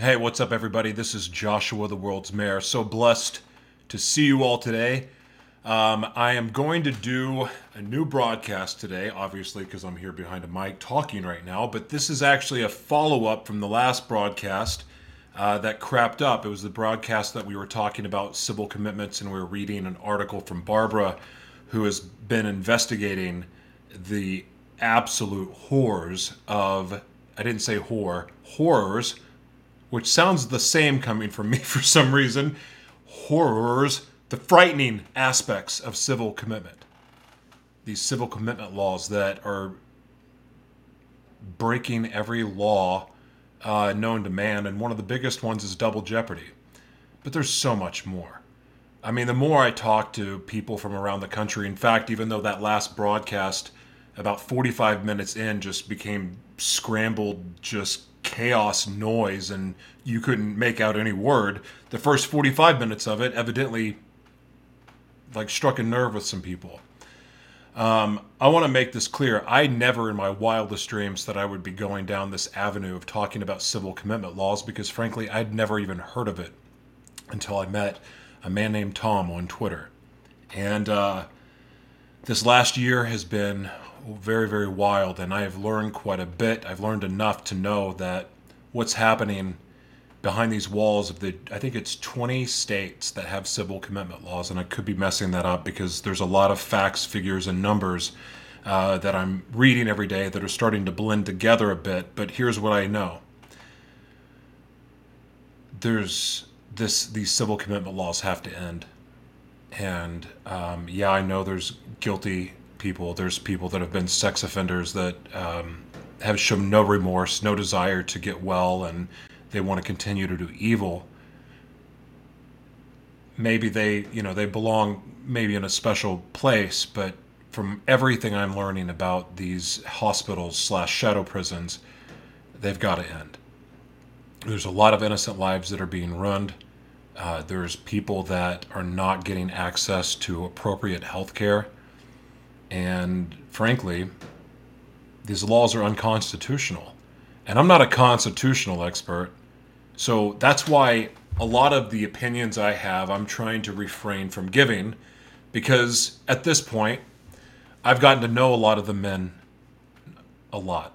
Hey, what's up, everybody? This is Joshua, the world's mayor. So blessed to see you all today. Um, I am going to do a new broadcast today, obviously, because I'm here behind a mic talking right now. But this is actually a follow up from the last broadcast uh, that crapped up. It was the broadcast that we were talking about civil commitments, and we were reading an article from Barbara, who has been investigating the absolute horrors of, I didn't say whore, horrors which sounds the same coming from me for some reason, horrors, the frightening aspects of civil commitment. These civil commitment laws that are breaking every law uh, known to man, and one of the biggest ones is double jeopardy. But there's so much more. I mean, the more I talk to people from around the country, in fact, even though that last broadcast, about 45 minutes in, just became scrambled, just chaos noise and you couldn't make out any word. The first 45 minutes of it evidently like struck a nerve with some people. Um, I want to make this clear. I never in my wildest dreams that I would be going down this avenue of talking about civil commitment laws because frankly I'd never even heard of it until I met a man named Tom on Twitter. And uh, this last year has been very, very wild, and I have learned quite a bit. I've learned enough to know that what's happening behind these walls of the I think it's 20 states that have civil commitment laws, and I could be messing that up because there's a lot of facts, figures, and numbers uh, that I'm reading every day that are starting to blend together a bit. But here's what I know: there's this these civil commitment laws have to end, and um, yeah, I know there's guilty people. There's people that have been sex offenders that um, have shown no remorse, no desire to get well, and they want to continue to do evil. Maybe they, you know, they belong maybe in a special place, but from everything I'm learning about these hospitals slash shadow prisons, they've got to end. There's a lot of innocent lives that are being ruined. Uh, there's people that are not getting access to appropriate health care and frankly, these laws are unconstitutional. And I'm not a constitutional expert. So that's why a lot of the opinions I have, I'm trying to refrain from giving because at this point, I've gotten to know a lot of the men a lot.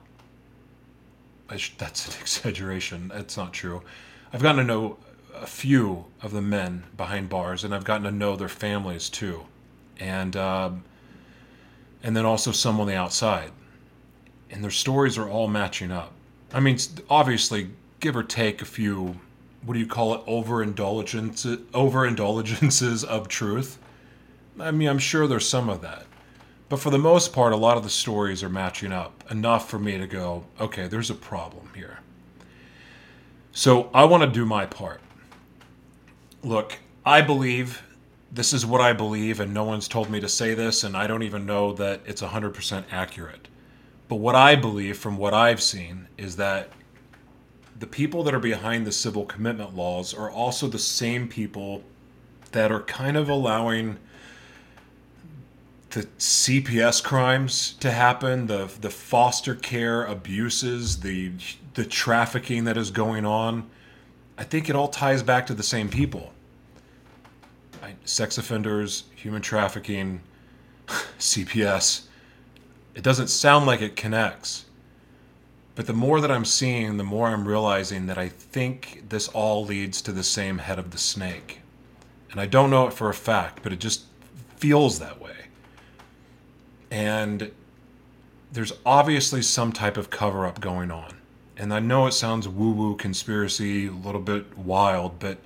Sh- that's an exaggeration. That's not true. I've gotten to know a few of the men behind bars, and I've gotten to know their families too. And um, and then also some on the outside. And their stories are all matching up. I mean, obviously, give or take a few, what do you call it, overindulgences, overindulgences of truth. I mean, I'm sure there's some of that. But for the most part, a lot of the stories are matching up enough for me to go, okay, there's a problem here. So I want to do my part. Look, I believe this is what I believe, and no one's told me to say this, and I don't even know that it's 100% accurate. But what I believe from what I've seen is that the people that are behind the civil commitment laws are also the same people that are kind of allowing the CPS crimes to happen, the the foster care abuses, the the trafficking that is going on. I think it all ties back to the same people sex offenders, human trafficking, CPS. It doesn't sound like it connects. But the more that I'm seeing, the more I'm realizing that I think this all leads to the same head of the snake. And I don't know it for a fact, but it just feels that way. And there's obviously some type of cover up going on. And I know it sounds woo woo conspiracy, a little bit wild, but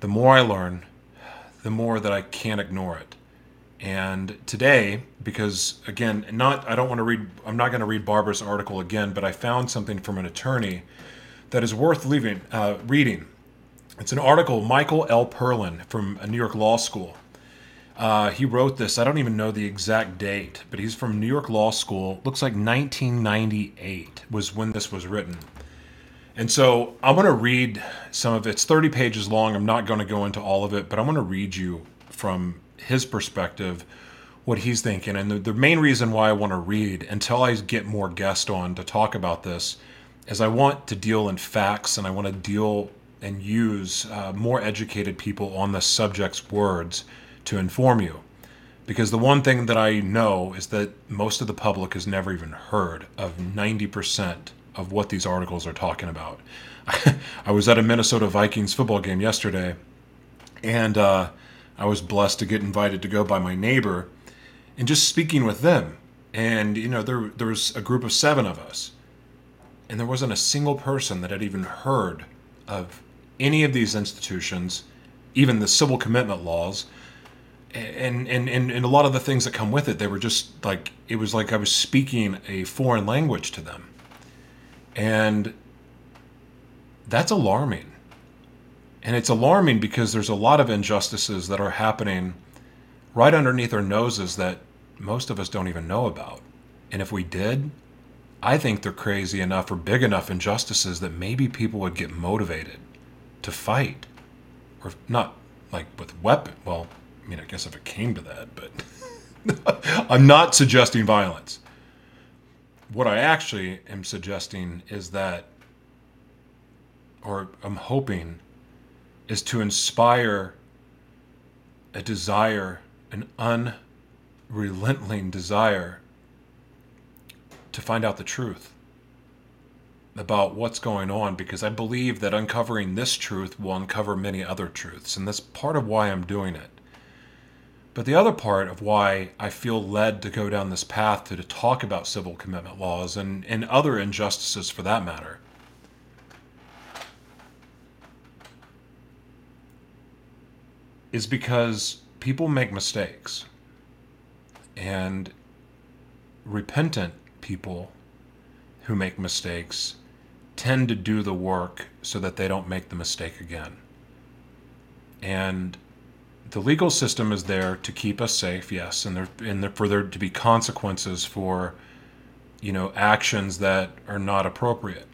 the more I learn, the more that I can't ignore it. And today, because again, not I don't want to read I'm not going to read Barbara's article again, but I found something from an attorney that is worth leaving, uh, reading. It's an article Michael L. Perlin from a New York Law School. Uh, he wrote this. I don't even know the exact date, but he's from New York Law School. Looks like 1998 was when this was written. And so I'm going to read some of it. It's 30 pages long. I'm not going to go into all of it, but I'm going to read you from his perspective what he's thinking. And the, the main reason why I want to read until I get more guests on to talk about this is I want to deal in facts and I want to deal and use uh, more educated people on the subject's words to inform you. Because the one thing that I know is that most of the public has never even heard of 90% of what these articles are talking about. I was at a Minnesota Vikings football game yesterday, and uh, I was blessed to get invited to go by my neighbor and just speaking with them. And, you know, there, there was a group of seven of us, and there wasn't a single person that had even heard of any of these institutions, even the civil commitment laws, and, and, and, and a lot of the things that come with it, they were just like, it was like I was speaking a foreign language to them. And that's alarming. And it's alarming because there's a lot of injustices that are happening right underneath our noses that most of us don't even know about. And if we did, I think they're crazy enough or big enough injustices that maybe people would get motivated to fight. Or not like with weapon. Well, I mean, I guess if it came to that, but I'm not suggesting violence. What I actually am suggesting is that, or I'm hoping, is to inspire a desire, an unrelenting desire to find out the truth about what's going on because I believe that uncovering this truth will uncover many other truths. And that's part of why I'm doing it. But the other part of why I feel led to go down this path to, to talk about civil commitment laws and, and other injustices for that matter is because people make mistakes. And repentant people who make mistakes tend to do the work so that they don't make the mistake again. And the legal system is there to keep us safe, yes, and there and there, for there to be consequences for you know actions that are not appropriate.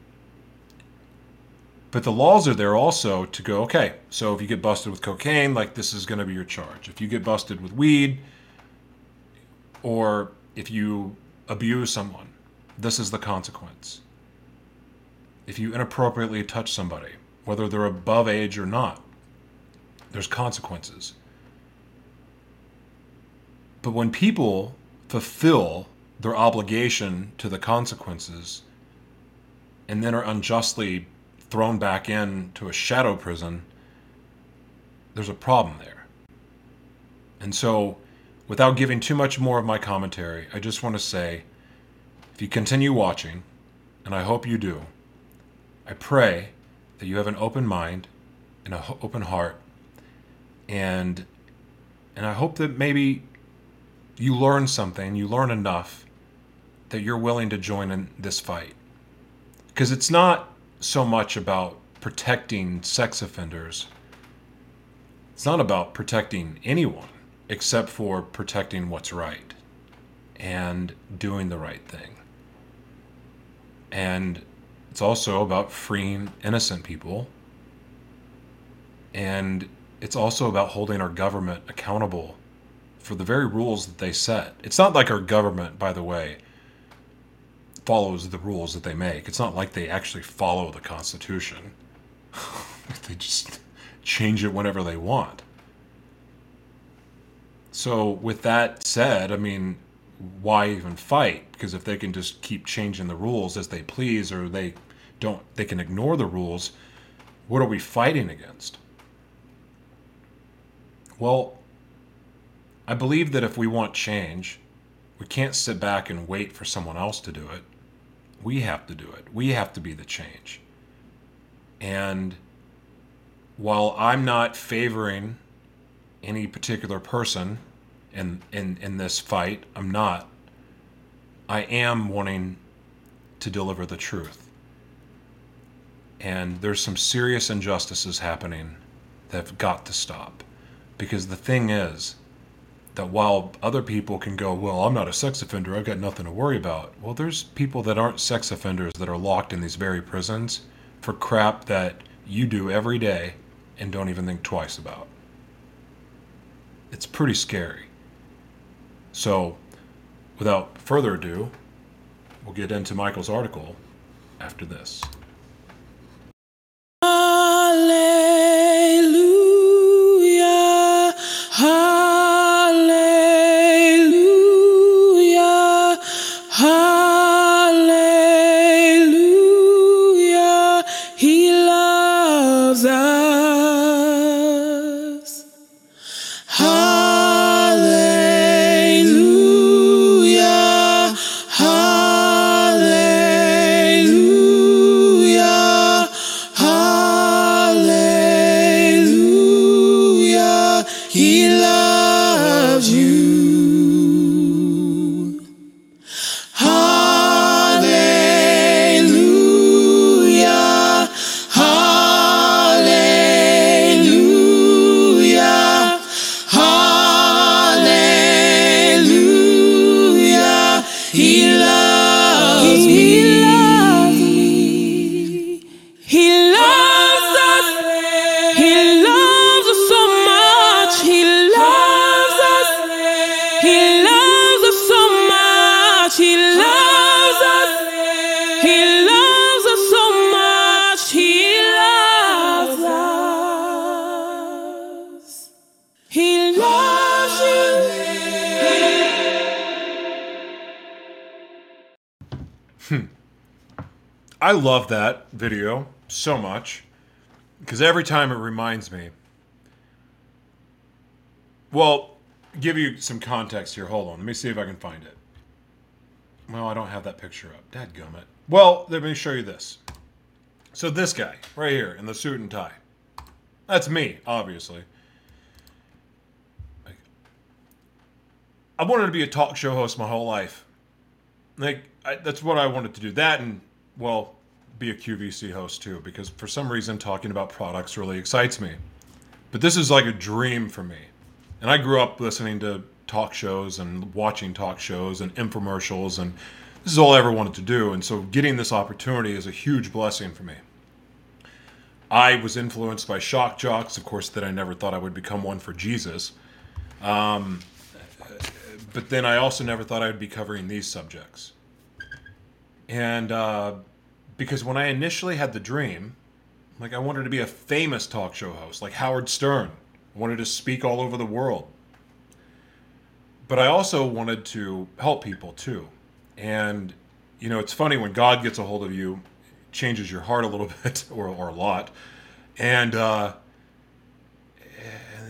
But the laws are there also to go, okay, so if you get busted with cocaine, like this is going to be your charge. If you get busted with weed or if you abuse someone, this is the consequence if you inappropriately touch somebody, whether they're above age or not, there's consequences. But when people fulfill their obligation to the consequences and then are unjustly thrown back into a shadow prison, there's a problem there. And so, without giving too much more of my commentary, I just want to say if you continue watching, and I hope you do, I pray that you have an open mind and an open heart, and and I hope that maybe you learn something, you learn enough that you're willing to join in this fight. Because it's not so much about protecting sex offenders. It's not about protecting anyone except for protecting what's right and doing the right thing. And it's also about freeing innocent people. And it's also about holding our government accountable for the very rules that they set. It's not like our government, by the way, follows the rules that they make. It's not like they actually follow the Constitution. they just change it whenever they want. So, with that said, I mean, why even fight? Because if they can just keep changing the rules as they please, or they don't, they can ignore the rules. What are we fighting against? Well, I believe that if we want change, we can't sit back and wait for someone else to do it. We have to do it. We have to be the change. And while I'm not favoring any particular person in, in, in this fight. I'm not. I am wanting to deliver the truth. And there's some serious injustices happening that have got to stop. Because the thing is that while other people can go, well, I'm not a sex offender, I've got nothing to worry about. Well, there's people that aren't sex offenders that are locked in these very prisons for crap that you do every day and don't even think twice about. It's pretty scary. So, without further ado, we'll get into Michael's article after this. Every time it reminds me. Well, give you some context here. Hold on. Let me see if I can find it. Well, I don't have that picture up. Dadgummit. Well, let me show you this. So this guy right here in the suit and tie. That's me, obviously. I wanted to be a talk show host my whole life. Like I, that's what I wanted to do. That and well, be a QVC host too, because for some reason talking about products really excites me. But this is like a dream for me. And I grew up listening to talk shows and watching talk shows and infomercials, and this is all I ever wanted to do. And so getting this opportunity is a huge blessing for me. I was influenced by shock jocks, of course, that I never thought I would become one for Jesus. Um, but then I also never thought I would be covering these subjects. And uh, because when I initially had the dream, like I wanted to be a famous talk show host, like Howard Stern. I wanted to speak all over the world. But I also wanted to help people too. And, you know, it's funny when God gets a hold of you, changes your heart a little bit or, or a lot. And, uh,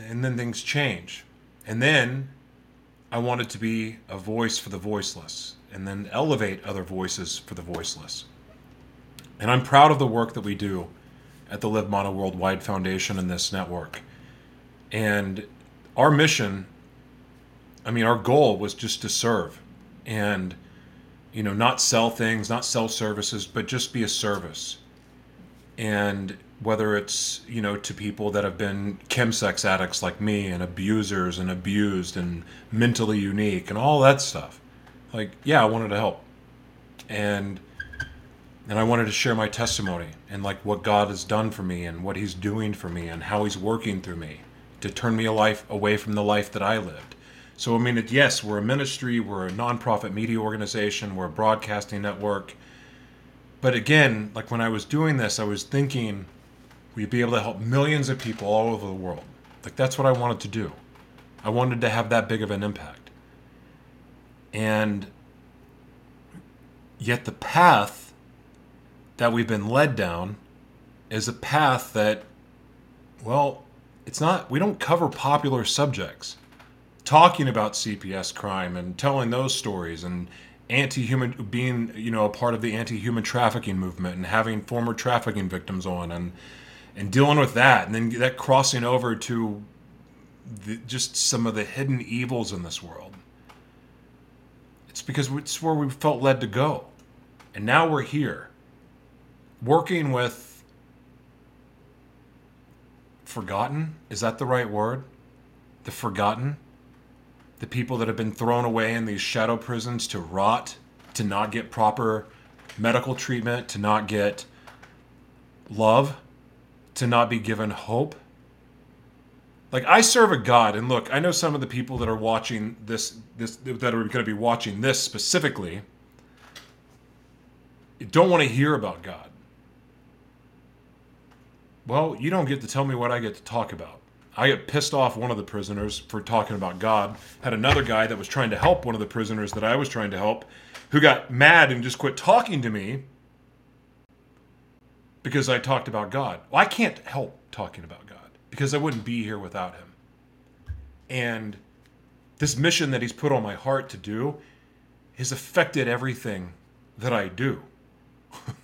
and then things change. And then I wanted to be a voice for the voiceless and then elevate other voices for the voiceless. And I'm proud of the work that we do at the Live Mono Worldwide Foundation and this network. And our mission, I mean, our goal was just to serve and, you know, not sell things, not sell services, but just be a service. And whether it's, you know, to people that have been chemsex addicts like me and abusers and abused and mentally unique and all that stuff. Like, yeah, I wanted to help. And and I wanted to share my testimony and like what God has done for me and what he's doing for me and how he's working through me to turn me a life away from the life that I lived. So I mean, yes, we're a ministry, we're a nonprofit media organization, we're a broadcasting network. But again, like when I was doing this, I was thinking we'd be able to help millions of people all over the world. Like that's what I wanted to do. I wanted to have that big of an impact. And yet the path that we've been led down is a path that, well, it's not, we don't cover popular subjects. Talking about CPS crime and telling those stories and anti-human being you know a part of the anti-human trafficking movement and having former trafficking victims on and and dealing with that and then that crossing over to the, just some of the hidden evils in this world. It's because it's where we felt led to go. And now we're here working with forgotten is that the right word the forgotten the people that have been thrown away in these shadow prisons to rot, to not get proper medical treatment, to not get love, to not be given hope. Like I serve a God, and look, I know some of the people that are watching this, this that are going to be watching this specifically. don't want to hear about God. Well, you don't get to tell me what I get to talk about. I get pissed off one of the prisoners for talking about God. Had another guy that was trying to help one of the prisoners that I was trying to help who got mad and just quit talking to me because I talked about God. Well, I can't help talking about God because I wouldn't be here without him. And this mission that he's put on my heart to do has affected everything that I do.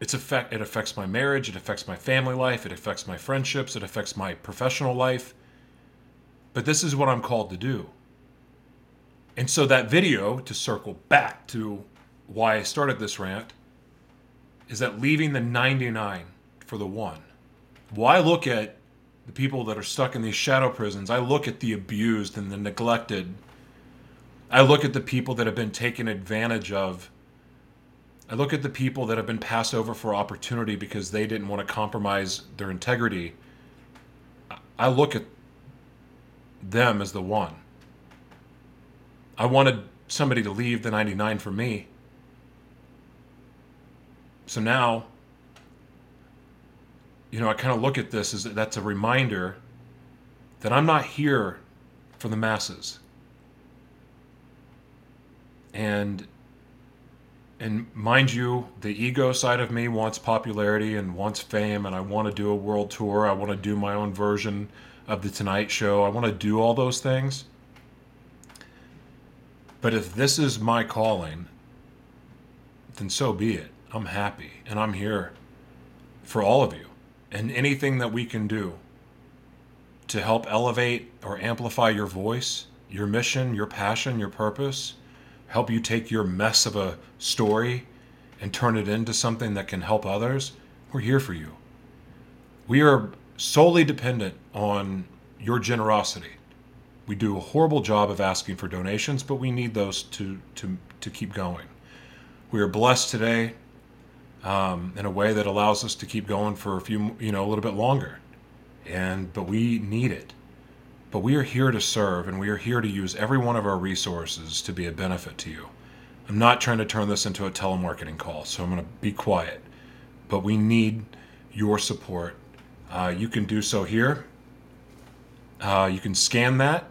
it's affect it affects my marriage, it affects my family life, it affects my friendships, it affects my professional life. But this is what I'm called to do. And so that video to circle back to why I started this rant is that leaving the 99 for the one. I look at the people that are stuck in these shadow prisons, I look at the abused and the neglected. I look at the people that have been taken advantage of I look at the people that have been passed over for opportunity because they didn't want to compromise their integrity. I look at them as the one. I wanted somebody to leave the 99 for me. So now, you know, I kind of look at this as that's a reminder that I'm not here for the masses. And and mind you, the ego side of me wants popularity and wants fame, and I want to do a world tour. I want to do my own version of The Tonight Show. I want to do all those things. But if this is my calling, then so be it. I'm happy, and I'm here for all of you. And anything that we can do to help elevate or amplify your voice, your mission, your passion, your purpose help you take your mess of a story and turn it into something that can help others, we're here for you. We are solely dependent on your generosity. We do a horrible job of asking for donations, but we need those to, to, to keep going. We are blessed today um, in a way that allows us to keep going for a few, you know, a little bit longer. And but we need it. But we are here to serve and we are here to use every one of our resources to be a benefit to you. I'm not trying to turn this into a telemarketing call, so I'm going to be quiet. But we need your support. Uh, you can do so here. Uh, you can scan that,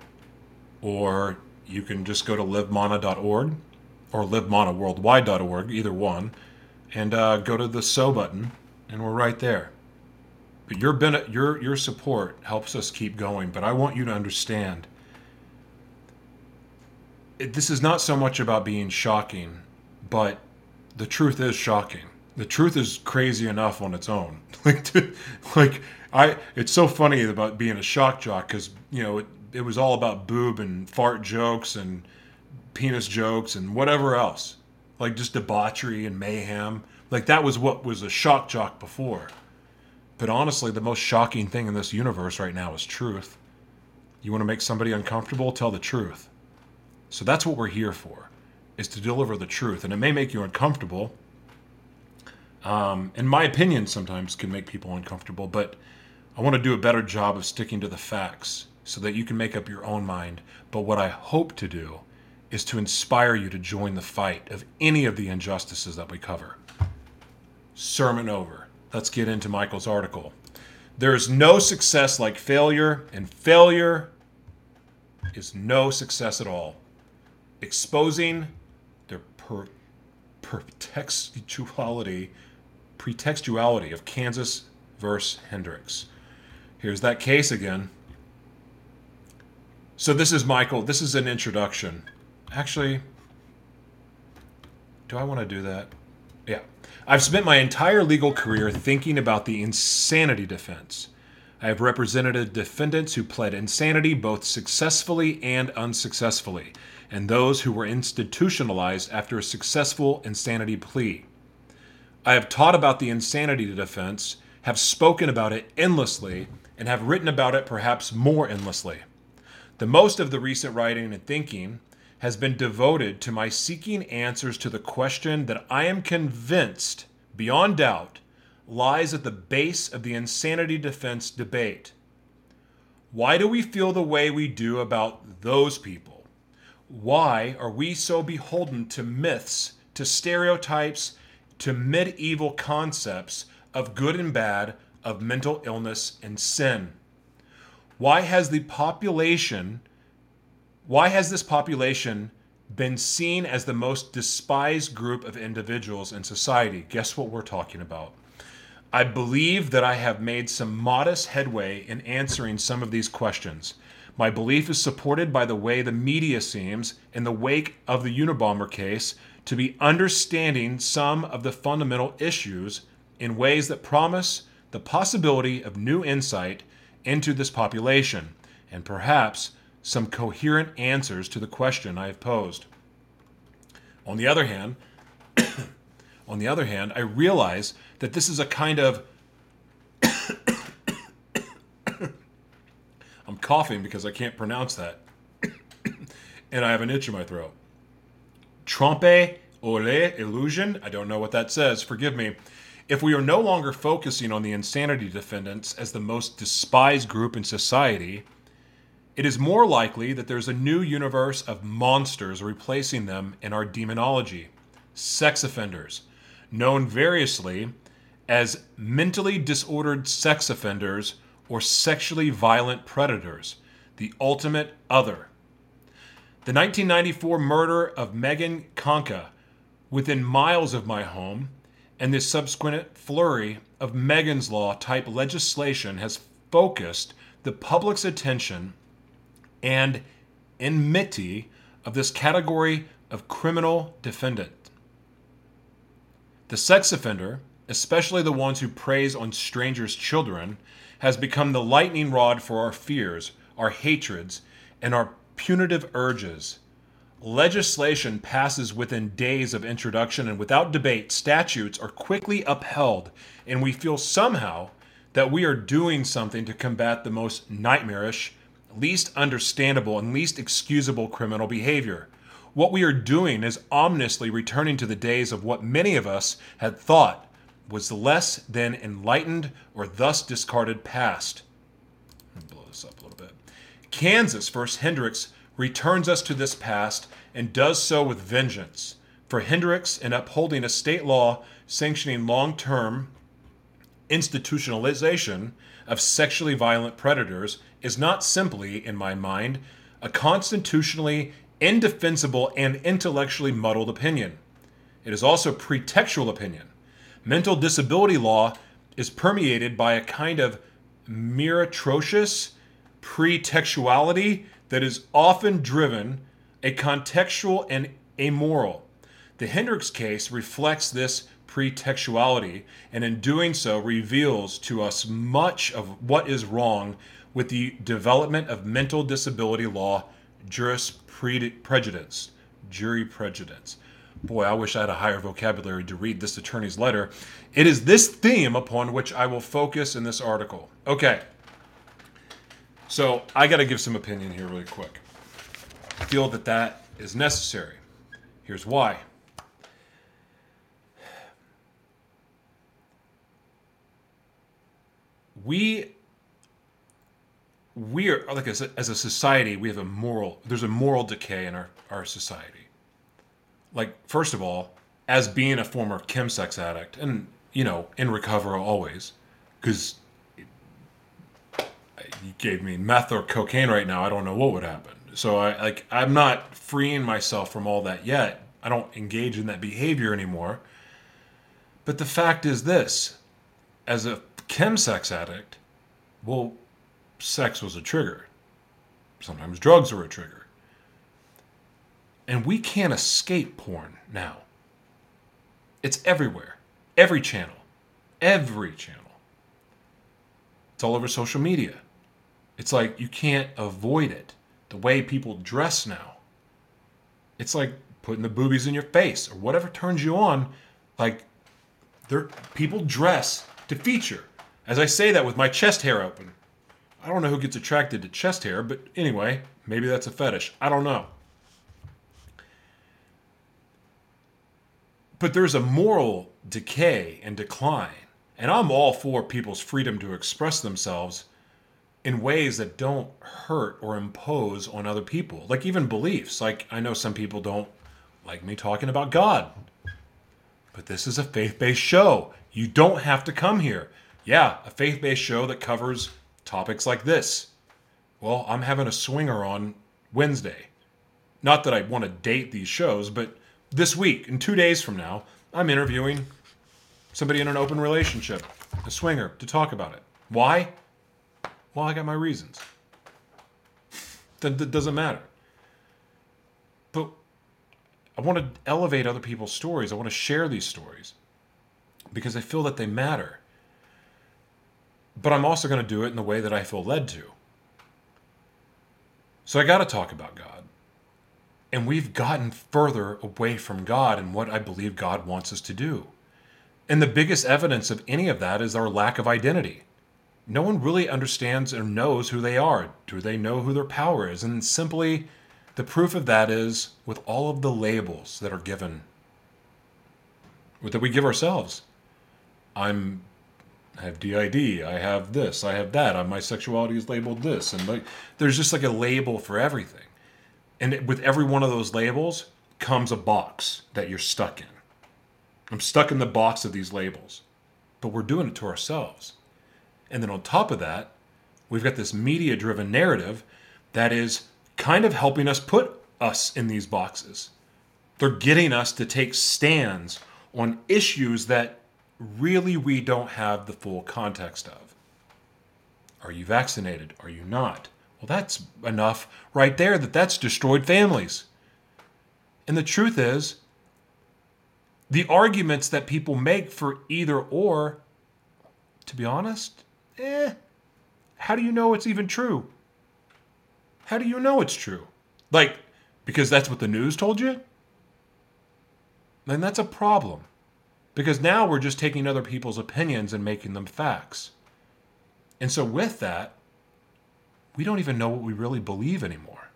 or you can just go to livemana.org or livemanaworldwide.org, either one, and uh, go to the So button, and we're right there. But your your your support helps us keep going. But I want you to understand. It, this is not so much about being shocking, but the truth is shocking. The truth is crazy enough on its own. Like, to, like I, it's so funny about being a shock jock because you know it, it was all about boob and fart jokes and penis jokes and whatever else, like just debauchery and mayhem. Like that was what was a shock jock before. But honestly, the most shocking thing in this universe right now is truth. You want to make somebody uncomfortable? Tell the truth. So that's what we're here for, is to deliver the truth. And it may make you uncomfortable. Um, and my opinion sometimes can make people uncomfortable, but I want to do a better job of sticking to the facts so that you can make up your own mind. But what I hope to do is to inspire you to join the fight of any of the injustices that we cover. Sermon over let's get into Michael's article. There is no success like failure, and failure is no success at all. Exposing their per- pretextuality, pretextuality of Kansas versus Hendricks. Here's that case again. So this is Michael. This is an introduction. Actually, do I want to do that? Yeah. I've spent my entire legal career thinking about the insanity defense. I have represented defendants who pled insanity both successfully and unsuccessfully, and those who were institutionalized after a successful insanity plea. I have taught about the insanity defense, have spoken about it endlessly, and have written about it perhaps more endlessly. The most of the recent writing and thinking has been devoted to my seeking answers to the question that I am convinced, beyond doubt, lies at the base of the insanity defense debate. Why do we feel the way we do about those people? Why are we so beholden to myths, to stereotypes, to medieval concepts of good and bad, of mental illness and sin? Why has the population why has this population been seen as the most despised group of individuals in society? Guess what we're talking about? I believe that I have made some modest headway in answering some of these questions. My belief is supported by the way the media seems, in the wake of the Unabomber case, to be understanding some of the fundamental issues in ways that promise the possibility of new insight into this population, and perhaps some coherent answers to the question I have posed. On the other hand, on the other hand, I realize that this is a kind of I'm coughing because I can't pronounce that. and I have an itch in my throat. Trompe ole illusion? I don't know what that says. Forgive me. If we are no longer focusing on the insanity defendants as the most despised group in society, it is more likely that there's a new universe of monsters replacing them in our demonology. Sex offenders, known variously as mentally disordered sex offenders or sexually violent predators, the ultimate other. The 1994 murder of Megan Kanka within miles of my home and the subsequent flurry of Megan's Law type legislation has focused the public's attention and enmity of this category of criminal defendant. The sex offender, especially the ones who preys on strangers' children, has become the lightning rod for our fears, our hatreds, and our punitive urges. Legislation passes within days of introduction, and without debate, statutes are quickly upheld, and we feel somehow that we are doing something to combat the most nightmarish, least understandable, and least excusable criminal behavior. What we are doing is ominously returning to the days of what many of us had thought was the less than enlightened or thus discarded past. blow this up a little bit. Kansas versus Hendricks returns us to this past and does so with vengeance. For Hendricks, in upholding a state law sanctioning long term institutionalization of sexually violent predators, is not simply, in my mind, a constitutionally indefensible and intellectually muddled opinion. It is also pretextual opinion mental disability law is permeated by a kind of meretricious pretextuality that is often driven a contextual and amoral. The Hendricks case reflects this pretextuality and in doing so reveals to us much of what is wrong with the development of mental disability law jurisprudence, jury prejudice boy, I wish I had a higher vocabulary to read this attorney's letter. It is this theme upon which I will focus in this article. Okay. So I got to give some opinion here really quick. I feel that that is necessary. Here's why. We we are like as a, as a society we have a moral there's a moral decay in our, our society like first of all, as being a former chemsex addict and you know in recovery always, because you gave me meth or cocaine right now, I don't know what would happen. So I like I'm not freeing myself from all that yet. I don't engage in that behavior anymore. But the fact is this, as a chemsex addict, well, sex was a trigger. Sometimes drugs were a trigger. And we can't escape porn now. It's everywhere. Every channel. Every channel. It's all over social media. It's like you can't avoid it. The way people dress now. It's like putting the boobies in your face or whatever turns you on. Like, people dress to feature. As I say that with my chest hair open. I don't know who gets attracted to chest hair, but anyway, maybe that's a fetish. I don't know. But there's a moral decay and decline. And I'm all for people's freedom to express themselves in ways that don't hurt or impose on other people. Like even beliefs. Like I know some people don't like me talking about God. But this is a faith based show. You don't have to come here. Yeah, a faith based show that covers topics like this. Well, I'm having a swinger on Wednesday. Not that I want to date these shows, but this week, in two days from now, I'm interviewing somebody in an open relationship, a swinger, to talk about it. Why? Well, I got my reasons. That, that doesn't matter. But I want to elevate other people's stories. I want to share these stories because I feel that they matter. But I'm also going to do it in the way that I feel led to. So I got to talk about God. And we've gotten further away from God and what I believe God wants us to do. And the biggest evidence of any of that is our lack of identity. No one really understands or knows who they are. Do they know who their power is? And simply, the proof of that is with all of the labels that are given, that we give ourselves. I'm I have DID, I have this, I have that, uh, my sexuality is labeled this, and like there's just like a label for everything. And with every one of those labels comes a box that you're stuck in. I'm stuck in the box of these labels, but we're doing it to ourselves. And then on top of that, we've got this media driven narrative that is kind of helping us put us in these boxes. They're getting us to take stands on issues that really we don't have the full context of. Are you vaccinated? Are you not? Well, that's enough right there that that's destroyed families. And the truth is, the arguments that people make for either or, to be honest, eh, how do you know it's even true? How do you know it's true? Like, because that's what the news told you? Then that's a problem. Because now we're just taking other people's opinions and making them facts. And so, with that, we don't even know what we really believe anymore.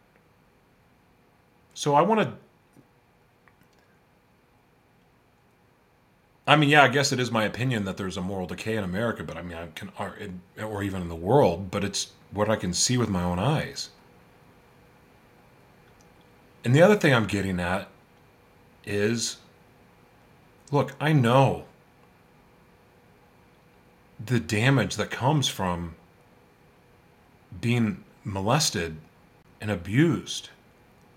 So I want to. I mean, yeah, I guess it is my opinion that there's a moral decay in America, but I mean, I can, or, or even in the world, but it's what I can see with my own eyes. And the other thing I'm getting at is look, I know the damage that comes from being molested and abused,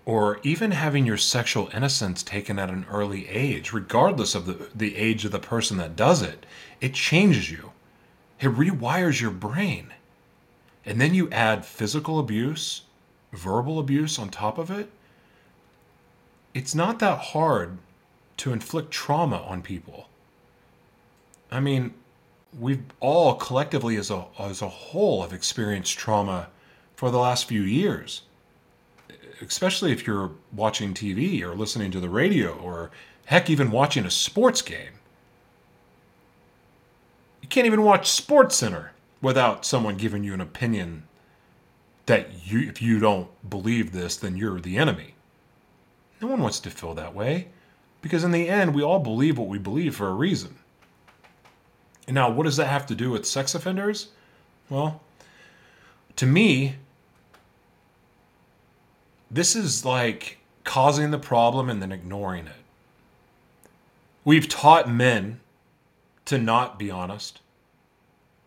or even having your sexual innocence taken at an early age, regardless of the, the age of the person that does it, it changes you. It rewires your brain. And then you add physical abuse, verbal abuse on top of it. It's not that hard to inflict trauma on people. I mean, we've all collectively as a as a whole have experienced trauma for the last few years especially if you're watching TV or listening to the radio or heck even watching a sports game. You can't even watch SportsCenter without someone giving you an opinion that you if you don't believe this then you're the enemy. No one wants to feel that way because in the end we all believe what we believe for a reason now, what does that have to do with sex offenders? Well, to me, this is like causing the problem and then ignoring it. We've taught men to not be honest.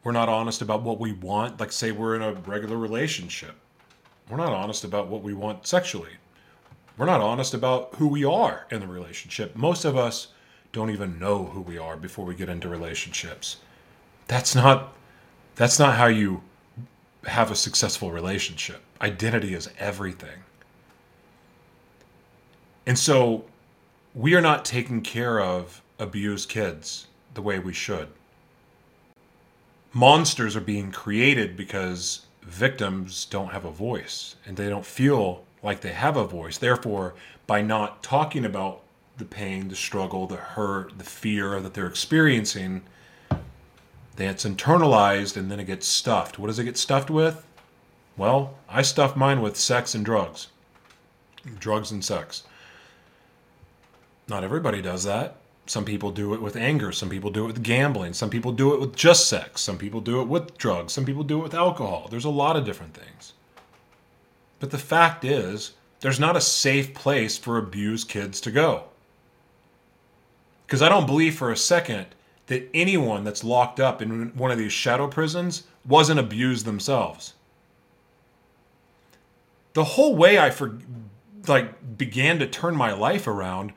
We're not honest about what we want. Like, say, we're in a regular relationship. We're not honest about what we want sexually. We're not honest about who we are in the relationship. Most of us don't even know who we are before we get into relationships. That's not that's not how you have a successful relationship. Identity is everything. And so we are not taking care of abused kids the way we should. Monsters are being created because victims don't have a voice and they don't feel like they have a voice. Therefore, by not talking about the pain, the struggle, the hurt, the fear that they're experiencing, that's internalized and then it gets stuffed. What does it get stuffed with? Well, I stuff mine with sex and drugs. Drugs and sex. Not everybody does that. Some people do it with anger. Some people do it with gambling. Some people do it with just sex. Some people do it with drugs. Some people do it with alcohol. There's a lot of different things. But the fact is, there's not a safe place for abused kids to go. Because I don't believe for a second that anyone that's locked up in one of these shadow prisons wasn't abused themselves. The whole way I for, like began to turn my life around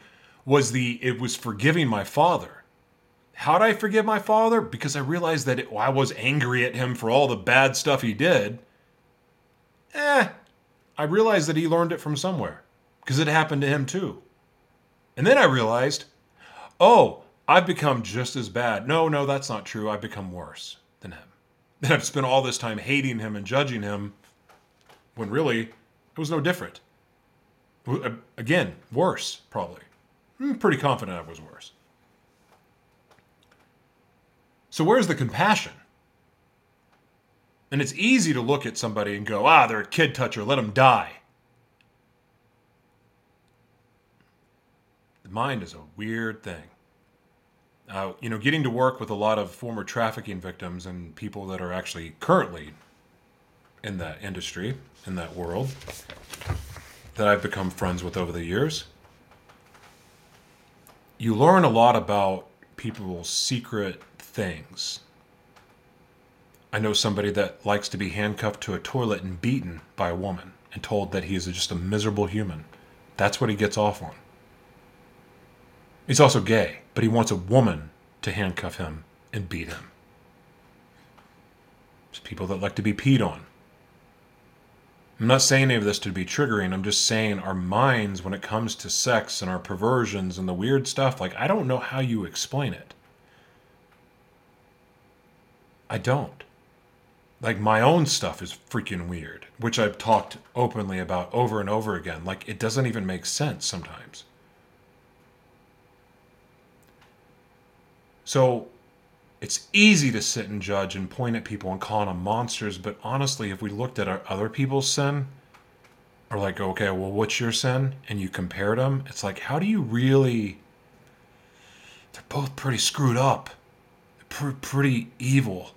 was the it was forgiving my father. How did I forgive my father? Because I realized that it, I was angry at him for all the bad stuff he did. Eh, I realized that he learned it from somewhere because it happened to him too. And then I realized, oh, I've become just as bad. No, no, that's not true. I've become worse than him. And I've spent all this time hating him and judging him when really it was no different. Uh, again, worse, probably. I'm pretty confident I was worse. So, where's the compassion? And it's easy to look at somebody and go, ah, they're a kid toucher, let them die. The mind is a weird thing. Uh, you know, getting to work with a lot of former trafficking victims and people that are actually currently in that industry, in that world, that I've become friends with over the years, you learn a lot about people's secret things. I know somebody that likes to be handcuffed to a toilet and beaten by a woman and told that he is just a miserable human. That's what he gets off on. He's also gay, but he wants a woman to handcuff him and beat him. There's people that like to be peed on. I'm not saying any of this to be triggering. I'm just saying our minds, when it comes to sex and our perversions and the weird stuff, like, I don't know how you explain it. I don't. Like, my own stuff is freaking weird, which I've talked openly about over and over again. Like, it doesn't even make sense sometimes. So, it's easy to sit and judge and point at people and call them monsters, but honestly, if we looked at our other people's sin, or like, okay, well, what's your sin? And you compared them, it's like, how do you really. They're both pretty screwed up, pr- pretty evil.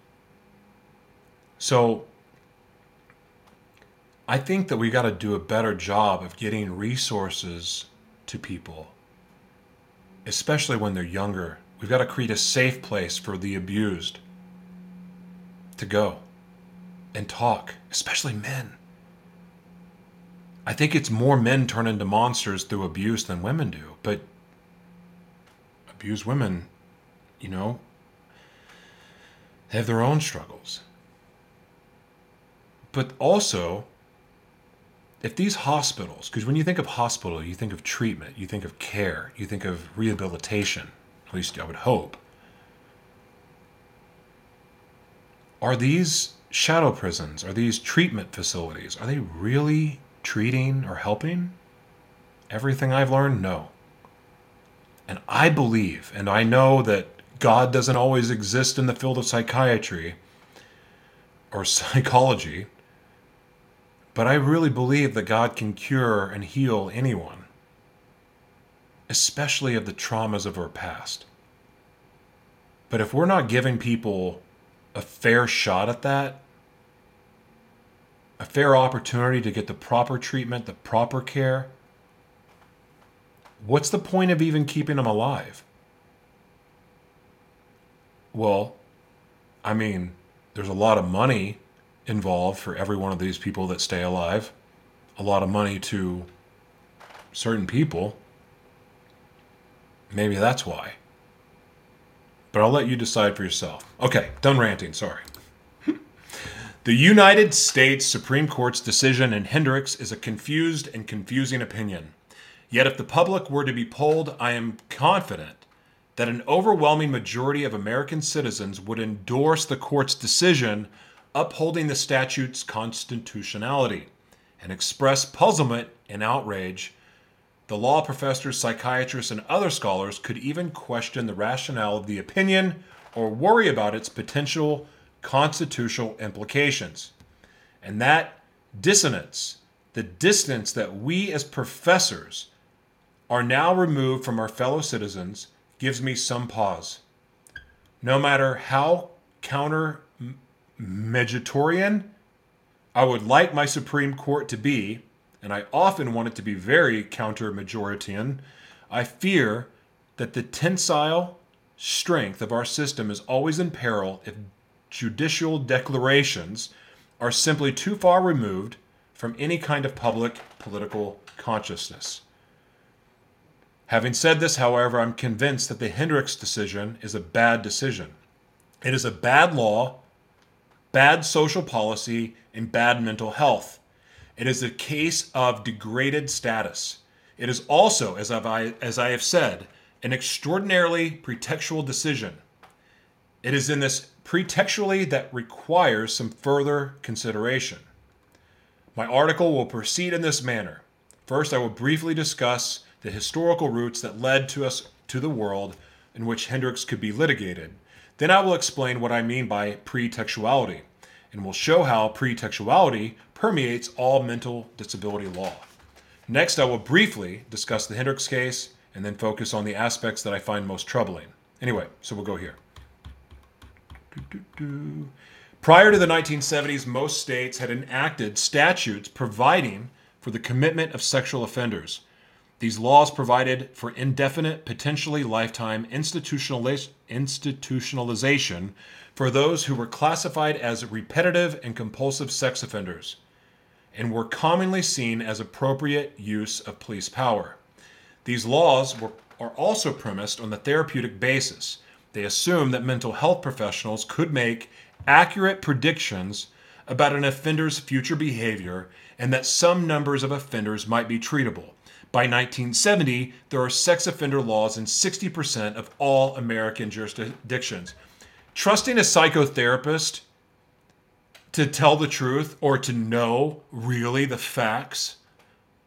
So, I think that we got to do a better job of getting resources to people, especially when they're younger We've got to create a safe place for the abused to go and talk, especially men. I think it's more men turn into monsters through abuse than women do, but abused women, you know, have their own struggles. But also, if these hospitals, because when you think of hospital, you think of treatment, you think of care, you think of rehabilitation, at least I would hope. Are these shadow prisons, are these treatment facilities, are they really treating or helping? Everything I've learned, no. And I believe, and I know that God doesn't always exist in the field of psychiatry or psychology, but I really believe that God can cure and heal anyone especially of the traumas of our past. But if we're not giving people a fair shot at that, a fair opportunity to get the proper treatment, the proper care, what's the point of even keeping them alive? Well, I mean, there's a lot of money involved for every one of these people that stay alive, a lot of money to certain people. Maybe that's why. But I'll let you decide for yourself. Okay, done ranting, sorry. the United States Supreme Court's decision in Hendricks is a confused and confusing opinion. Yet, if the public were to be polled, I am confident that an overwhelming majority of American citizens would endorse the court's decision upholding the statute's constitutionality and express puzzlement and outrage the law professors, psychiatrists, and other scholars could even question the rationale of the opinion or worry about its potential constitutional implications. And that dissonance, the distance that we as professors are now removed from our fellow citizens, gives me some pause. No matter how counter Megatorian I would like my Supreme Court to be, and I often want it to be very counter majoritian, I fear that the tensile strength of our system is always in peril if judicial declarations are simply too far removed from any kind of public political consciousness. Having said this, however, I'm convinced that the Hendricks decision is a bad decision. It is a bad law, bad social policy, and bad mental health. It is a case of degraded status. It is also, as, i as I have said, an extraordinarily pretextual decision. It is in this pretextually that requires some further consideration. My article will proceed in this manner. First, I will briefly discuss the historical roots that led to us to the world in which Hendricks could be litigated. Then I will explain what I mean by pretextuality, and will show how pretextuality permeates all mental disability law. Next, I will briefly discuss the Hendricks case and then focus on the aspects that I find most troubling. Anyway, so we'll go here. Prior to the 1970s, most states had enacted statutes providing for the commitment of sexual offenders. These laws provided for indefinite, potentially lifetime institutionalization for those who were classified as repetitive and compulsive sex offenders and were commonly seen as appropriate use of police power. These laws were, are also premised on the therapeutic basis. They assume that mental health professionals could make accurate predictions about an offender's future behavior and that some numbers of offenders might be treatable. By 1970, there are sex offender laws in 60% of all American jurisdictions. Trusting a psychotherapist to tell the truth or to know really the facts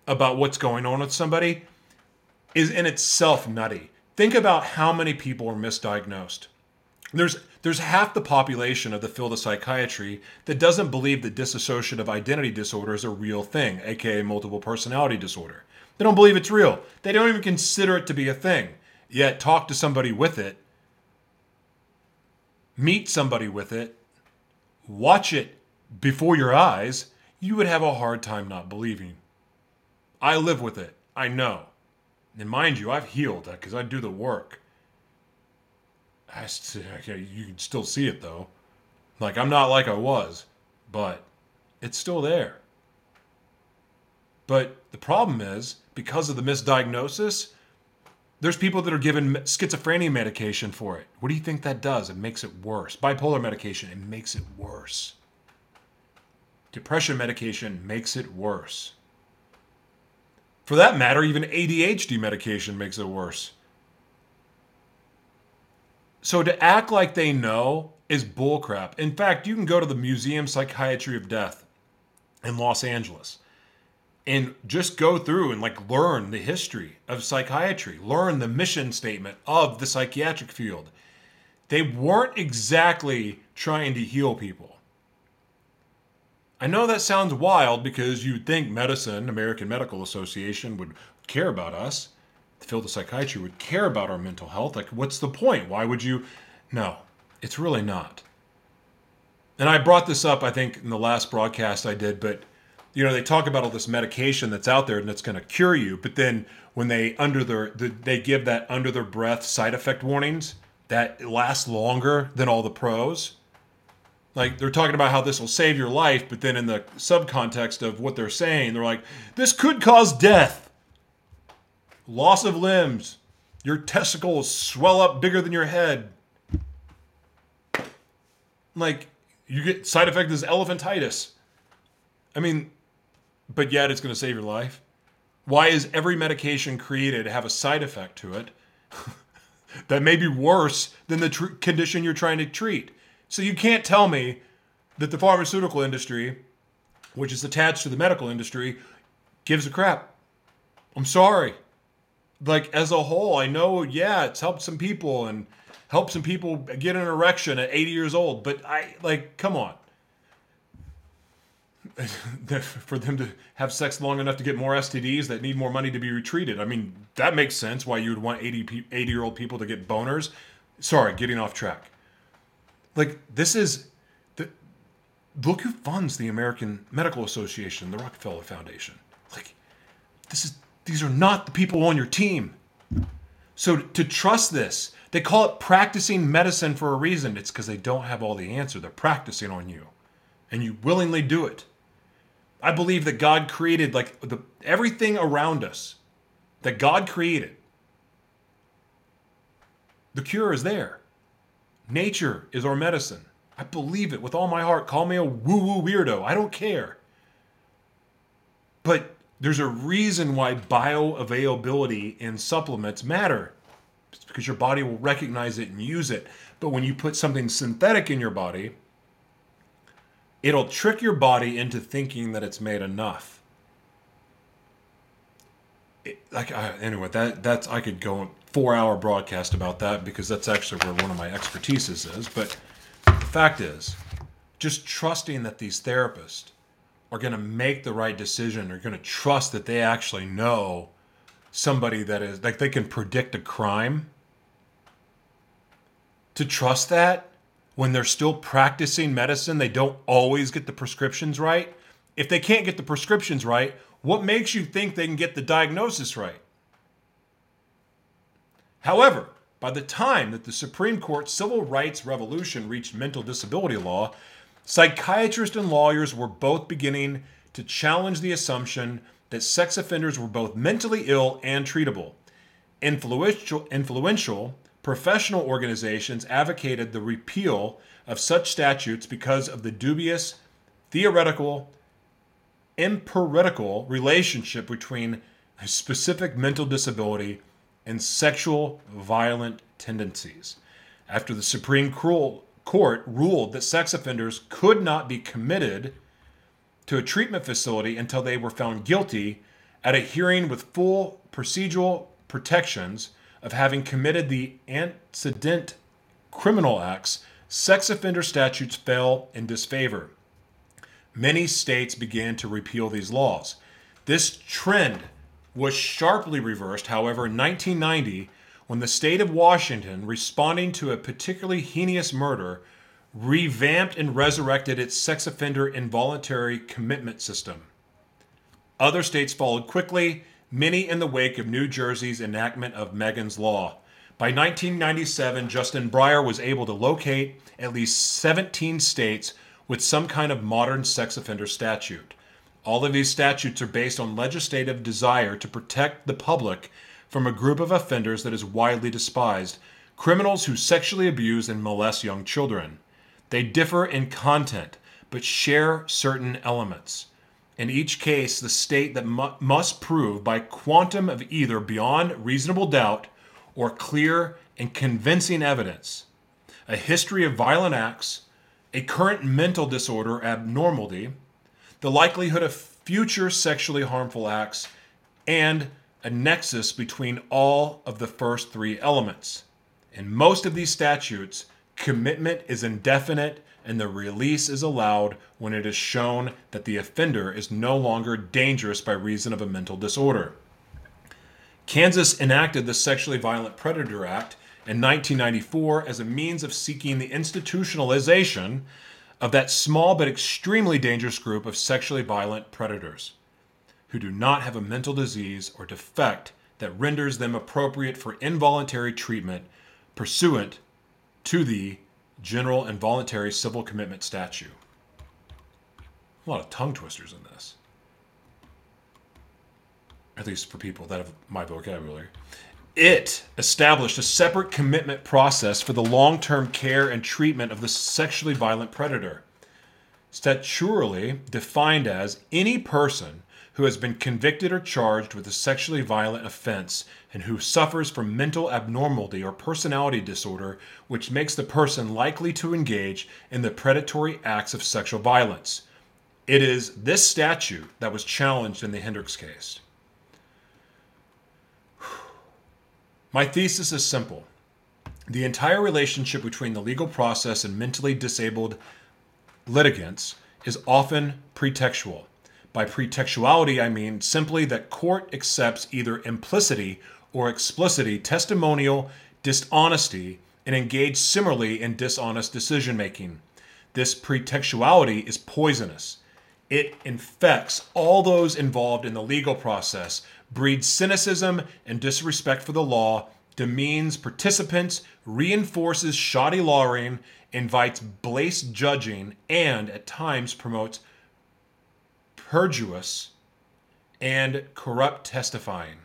about what's going on with somebody is in itself nutty. Think about how many people are misdiagnosed. There's there's half the population of the field of psychiatry that doesn't believe that dissociative identity disorder is a real thing, aka multiple personality disorder. They don't believe it's real. They don't even consider it to be a thing. Yet talk to somebody with it, meet somebody with it, watch it before your eyes, you would have a hard time not believing. I live with it. I know. And mind you, I've healed because I do the work. I still, you can still see it though. Like I'm not like I was, but it's still there. But the problem is, because of the misdiagnosis, there's people that are given schizophrenia medication for it. What do you think that does? It makes it worse. Bipolar medication, it makes it worse. Depression medication makes it worse. For that matter, even ADHD medication makes it worse. So to act like they know is bullcrap. In fact, you can go to the Museum Psychiatry of Death in Los Angeles and just go through and like learn the history of psychiatry, learn the mission statement of the psychiatric field. They weren't exactly trying to heal people. I know that sounds wild because you'd think medicine, American Medical Association, would care about us. The field of psychiatry would care about our mental health. Like, what's the point? Why would you? No, it's really not. And I brought this up, I think, in the last broadcast I did, but you know they talk about all this medication that's out there and it's going to cure you but then when they under their they give that under their breath side effect warnings that last longer than all the pros. Like they're talking about how this will save your life but then in the subcontext of what they're saying they're like this could cause death. Loss of limbs. Your testicles swell up bigger than your head. Like you get side effect is elephantitis. I mean but yet it's going to save your life? Why is every medication created have a side effect to it that may be worse than the tr- condition you're trying to treat? So you can't tell me that the pharmaceutical industry, which is attached to the medical industry, gives a crap. I'm sorry. Like as a whole, I know, yeah, it's helped some people and helped some people get an erection at 80 years old, but I like, come on for them to have sex long enough to get more STDs that need more money to be retreated. I mean, that makes sense why you would want 80, 80 year old people to get boners. Sorry, getting off track. Like, this is the look who funds the American Medical Association, the Rockefeller Foundation. Like, this is these are not the people on your team. So to trust this, they call it practicing medicine for a reason. It's because they don't have all the answer. They're practicing on you, and you willingly do it. I believe that God created like the everything around us that God created. The cure is there. Nature is our medicine. I believe it with all my heart. Call me a woo woo weirdo. I don't care. But there's a reason why bioavailability in supplements matter. It's because your body will recognize it and use it. But when you put something synthetic in your body, it'll trick your body into thinking that it's made enough. It, like I, anyway, that that's I could go four hour broadcast about that because that's actually where one of my expertises is. But the fact is, just trusting that these therapists are going to make the right decision, are going to trust that they actually know somebody that is like they can predict a crime. To trust that when they're still practicing medicine, they don't always get the prescriptions right. If they can't get the prescriptions right, what makes you think they can get the diagnosis right? However, by the time that the Supreme Court civil rights revolution reached mental disability law, Psychiatrists and lawyers were both beginning to challenge the assumption that sex offenders were both mentally ill and treatable. Influential, influential professional organizations advocated the repeal of such statutes because of the dubious theoretical empirical relationship between a specific mental disability and sexual violent tendencies. After the Supreme Court ruled that sex offenders could not be committed to a treatment facility until they were found guilty at a hearing with full procedural protections of having committed the antecedent criminal acts, sex offender statutes fell in disfavor. Many states began to repeal these laws. This trend was sharply reversed, however, in 1990 when the state of Washington, responding to a particularly heinous murder, revamped and resurrected its sex offender involuntary commitment system. Other states followed quickly, many in the wake of New Jersey's enactment of Megan's Law. By 1997, Justice Breyer was able to locate at least 17 states with some kind of modern sex offender statute. All of these statutes are based on legislative desire to protect the public from a group of offenders that is widely despised criminals who sexually abuse and molest young children. They differ in content, but share certain elements. In each case, the state that mu- must prove by quantum of either beyond reasonable doubt or clear and convincing evidence a history of violent acts, a current mental disorder abnormality, the likelihood of future sexually harmful acts, and a nexus between all of the first three elements. In most of these statutes, commitment is indefinite and the release is allowed when it is shown that the offender is no longer dangerous by reason of a mental disorder. Kansas enacted the Sexually Violent Predator Act in 1994 as a means of seeking the institutionalization of that small but extremely dangerous group of sexually violent predators who do not have a mental disease or defect that renders them appropriate for involuntary treatment pursuant to the General and Voluntary Civil Commitment Statute. A lot of tongue twisters in this. At least for people that have my vocabulary. It established a separate commitment process for the long term care and treatment of the sexually violent predator. Statutorily defined as any person who has been convicted or charged with a sexually violent offense and who suffers from mental abnormality or personality disorder which makes the person likely to engage in the predatory acts of sexual violence. It is this statute that was challenged in the Hendricks case. My thesis is simple. The entire relationship between the legal process and mentally disabled litigants is often pretextual. By pretextuality, I mean simply that court accepts either implicity or explicity testimonial dishonesty and engage similarly in dishonest decision making. This pretextuality is poisonous. It infects all those involved in the legal process, breeds cynicism and disrespect for the law, demeans participants, reinforces shoddy lawyering, invites base judging, and at times promotes perjuous and corrupt testifying.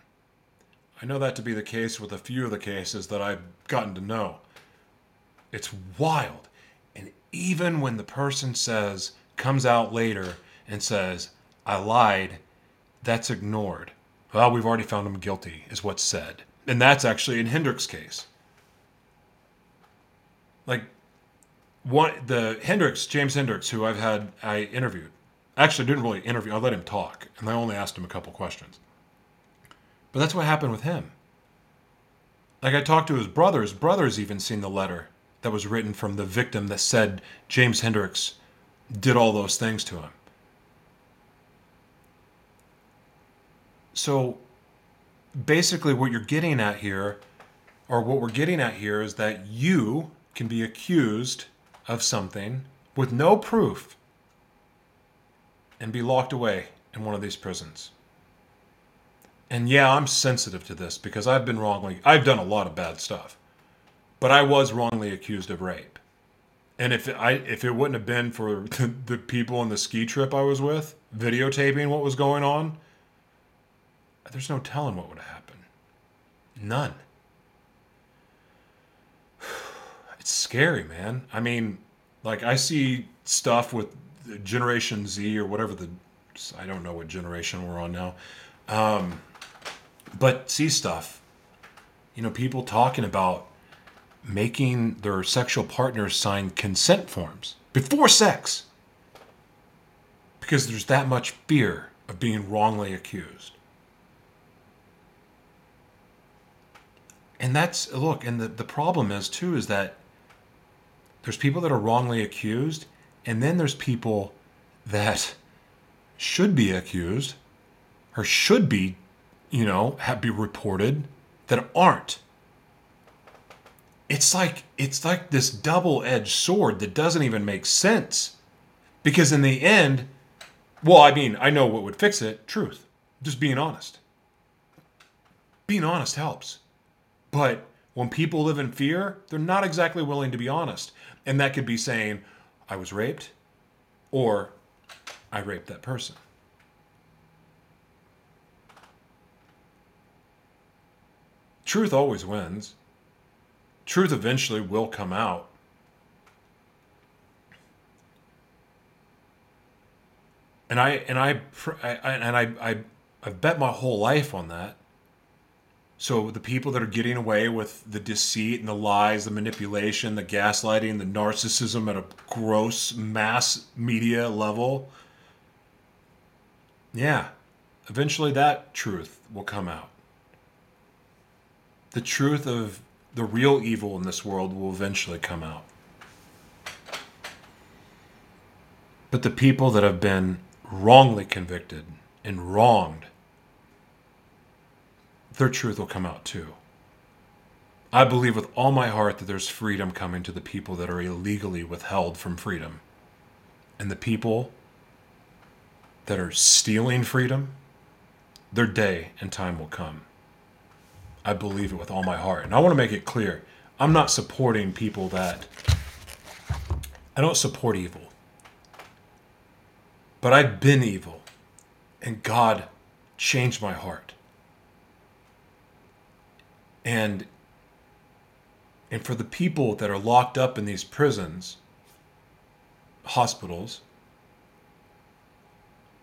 I know that to be the case with a few of the cases that I've gotten to know. It's wild. And even when the person says, comes out later and says, I lied, that's ignored. Well, we've already found him guilty, is what's said. And that's actually in Hendricks' case. Like, one, the Hendricks, James Hendricks, who I've had, I interviewed, actually I didn't really interview, I let him talk, and I only asked him a couple questions. But that's what happened with him. Like, I talked to his brother, his brother's even seen the letter that was written from the victim that said James Hendricks did all those things to him. So basically, what you're getting at here, or what we're getting at here, is that you can be accused of something with no proof and be locked away in one of these prisons. And yeah, I'm sensitive to this because I've been wrongly, I've done a lot of bad stuff, but I was wrongly accused of rape. And if I if it wouldn't have been for the, the people on the ski trip I was with videotaping what was going on, there's no telling what would have happened. None. It's scary, man. I mean, like I see stuff with Generation Z or whatever the I don't know what generation we're on now. Um, but see stuff. You know, people talking about making their sexual partners sign consent forms before sex because there's that much fear of being wrongly accused. And that's look, and the, the problem is too is that there's people that are wrongly accused, and then there's people that should be accused or should be, you know, have be reported that aren't. It's like it's like this double-edged sword that doesn't even make sense. Because in the end, well, I mean, I know what would fix it, truth. Just being honest. Being honest helps. But when people live in fear, they're not exactly willing to be honest. And that could be saying, I was raped, or I raped that person. Truth always wins. Truth eventually will come out. And I and I, and I I I've bet my whole life on that. So the people that are getting away with the deceit and the lies, the manipulation, the gaslighting, the narcissism at a gross mass media level, yeah, eventually that truth will come out. The truth of the real evil in this world will eventually come out. But the people that have been wrongly convicted and wronged their truth will come out too. I believe with all my heart that there's freedom coming to the people that are illegally withheld from freedom. And the people that are stealing freedom, their day and time will come. I believe it with all my heart. And I want to make it clear I'm not supporting people that. I don't support evil. But I've been evil. And God changed my heart. And and for the people that are locked up in these prisons, hospitals,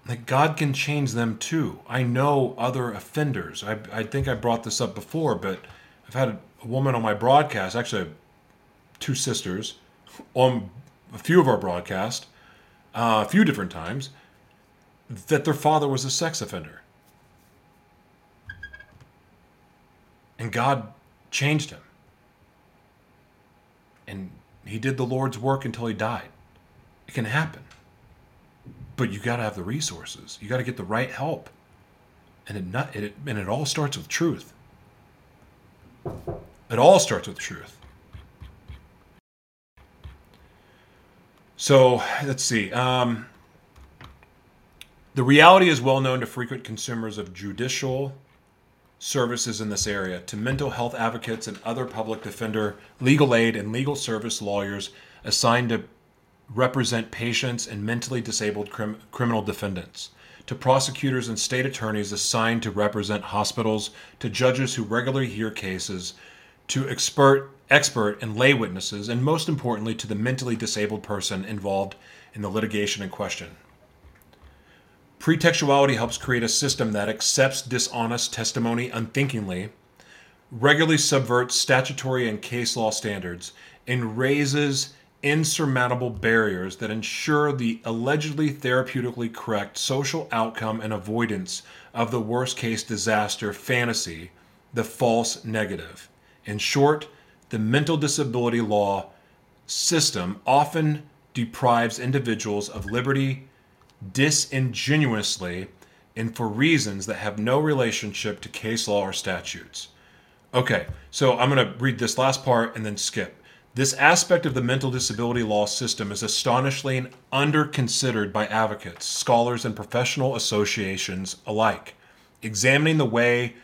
like God can change them too. I know other offenders. I, I think I brought this up before, but I've had a, a woman on my broadcast, actually, two sisters, on a few of our broadcasts, uh, a few different times, that their father was a sex offender. And God changed him. And he did the Lord's work until he died. It can happen. but you got to have the resources. You got to get the right help. And it not it and it all starts with truth. It all starts with truth. So let's see. Um, the reality is well known to frequent consumers of judicial services in this area, to mental health advocates and other public defender, legal aid, and legal service lawyers assigned to represent patients and mentally disabled crim- criminal defendants, to prosecutors and state attorneys assigned to represent hospitals, to judges who regularly hear cases, to expert expert and lay witnesses, and most importantly, to the mentally disabled person involved in the litigation in question. Pretextuality helps create a system that accepts dishonest testimony unthinkingly, regularly subverts statutory and case law standards, and raises insurmountable barriers that ensure the allegedly therapeutically correct social outcome and avoidance of the worst case disaster fantasy, the false negative. In short, the mental disability law system often deprives individuals of liberty disingenuously and for reasons that have no relationship to case law or statutes. Okay, so I'm going to read this last part and then skip. This aspect of the mental disability law system is astonishingly underconsidered by advocates, scholars, and professional associations alike. Examining the way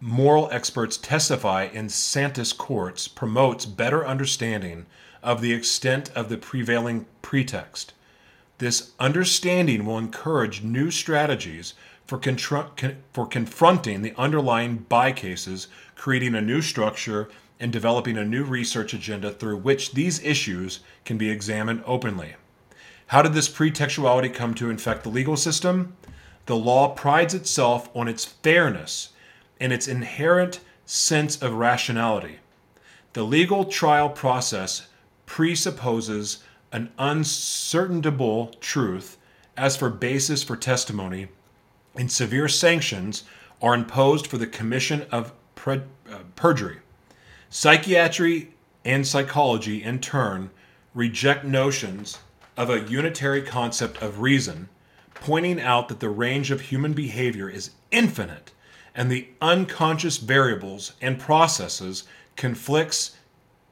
moral experts testify in sanist courts promotes better understanding of the extent of the prevailing pretext. This understanding will encourage new strategies for, con- for confronting the underlying by cases, creating a new structure, and developing a new research agenda through which these issues can be examined openly. How did this pretextuality come to infect the legal system? The law prides itself on its fairness and its inherent sense of rationality. The legal trial process presupposes an uncertainable truth as for basis for testimony, and severe sanctions are imposed for the commission of pre- uh, perjury. Psychiatry and psychology, in turn, reject notions of a unitary concept of reason, pointing out that the range of human behavior is infinite and the unconscious variables and processes, conflicts,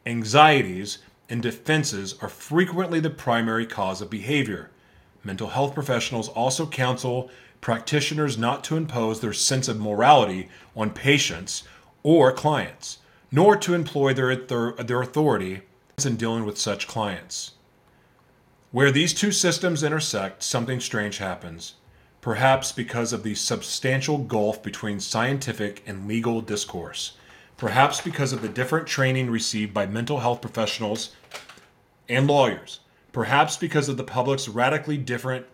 anxieties, and defenses are frequently the primary cause of behavior. Mental health professionals also counsel practitioners not to impose their sense of morality on patients or clients, nor to employ their, their, their authority in dealing with such clients. Where these two systems intersect, something strange happens perhaps because of the substantial gulf between scientific and legal discourse, perhaps because of the different training received by mental health professionals and lawyers, perhaps because of the public's radically different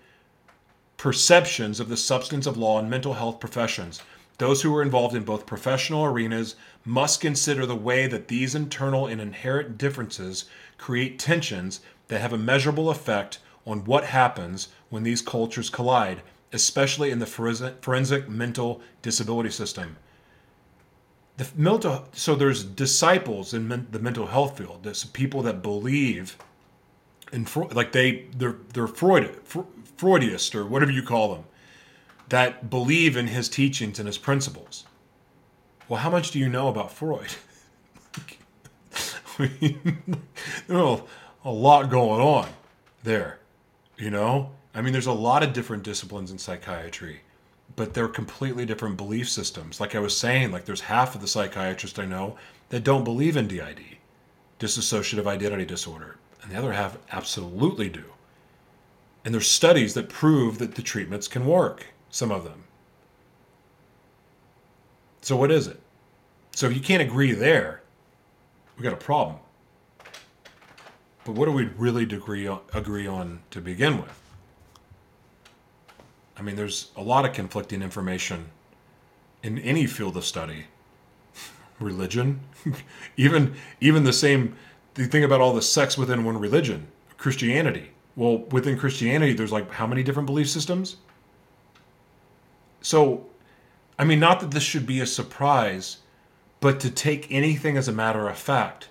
perceptions of the substance of law and mental health professions. Those who are involved in both professional arenas must consider the way that these internal and inherent differences create tensions that have a measurable effect on what happens when these cultures collide especially in the forensic, mental disability system. The mental, so there's disciples in men, the mental health field. There's people that believe in Freud, like they they're they're Freud or whatever you call them, that believe in his teachings and his principles. Well, how much do you know about Freud? I mean, there's a lot going on there, you know. I mean, there's a lot of different disciplines in psychiatry, but they're completely different belief systems. Like I was saying, like there's half of the psychiatrists I know that don't believe in DID, dissociative identity disorder, and the other half absolutely do. And there's studies that prove that the treatments can work, some of them. So what is it? So if you can't agree there, we got a problem. But what do we really agree on, agree on to begin with? I mean, there's a lot of conflicting information in any field of study. Religion, even even the same. The thing about all the sects within one religion, Christianity. Well, within Christianity, there's like how many different belief systems? So, I mean, not that this should be a surprise, but to take anything as a matter of fact.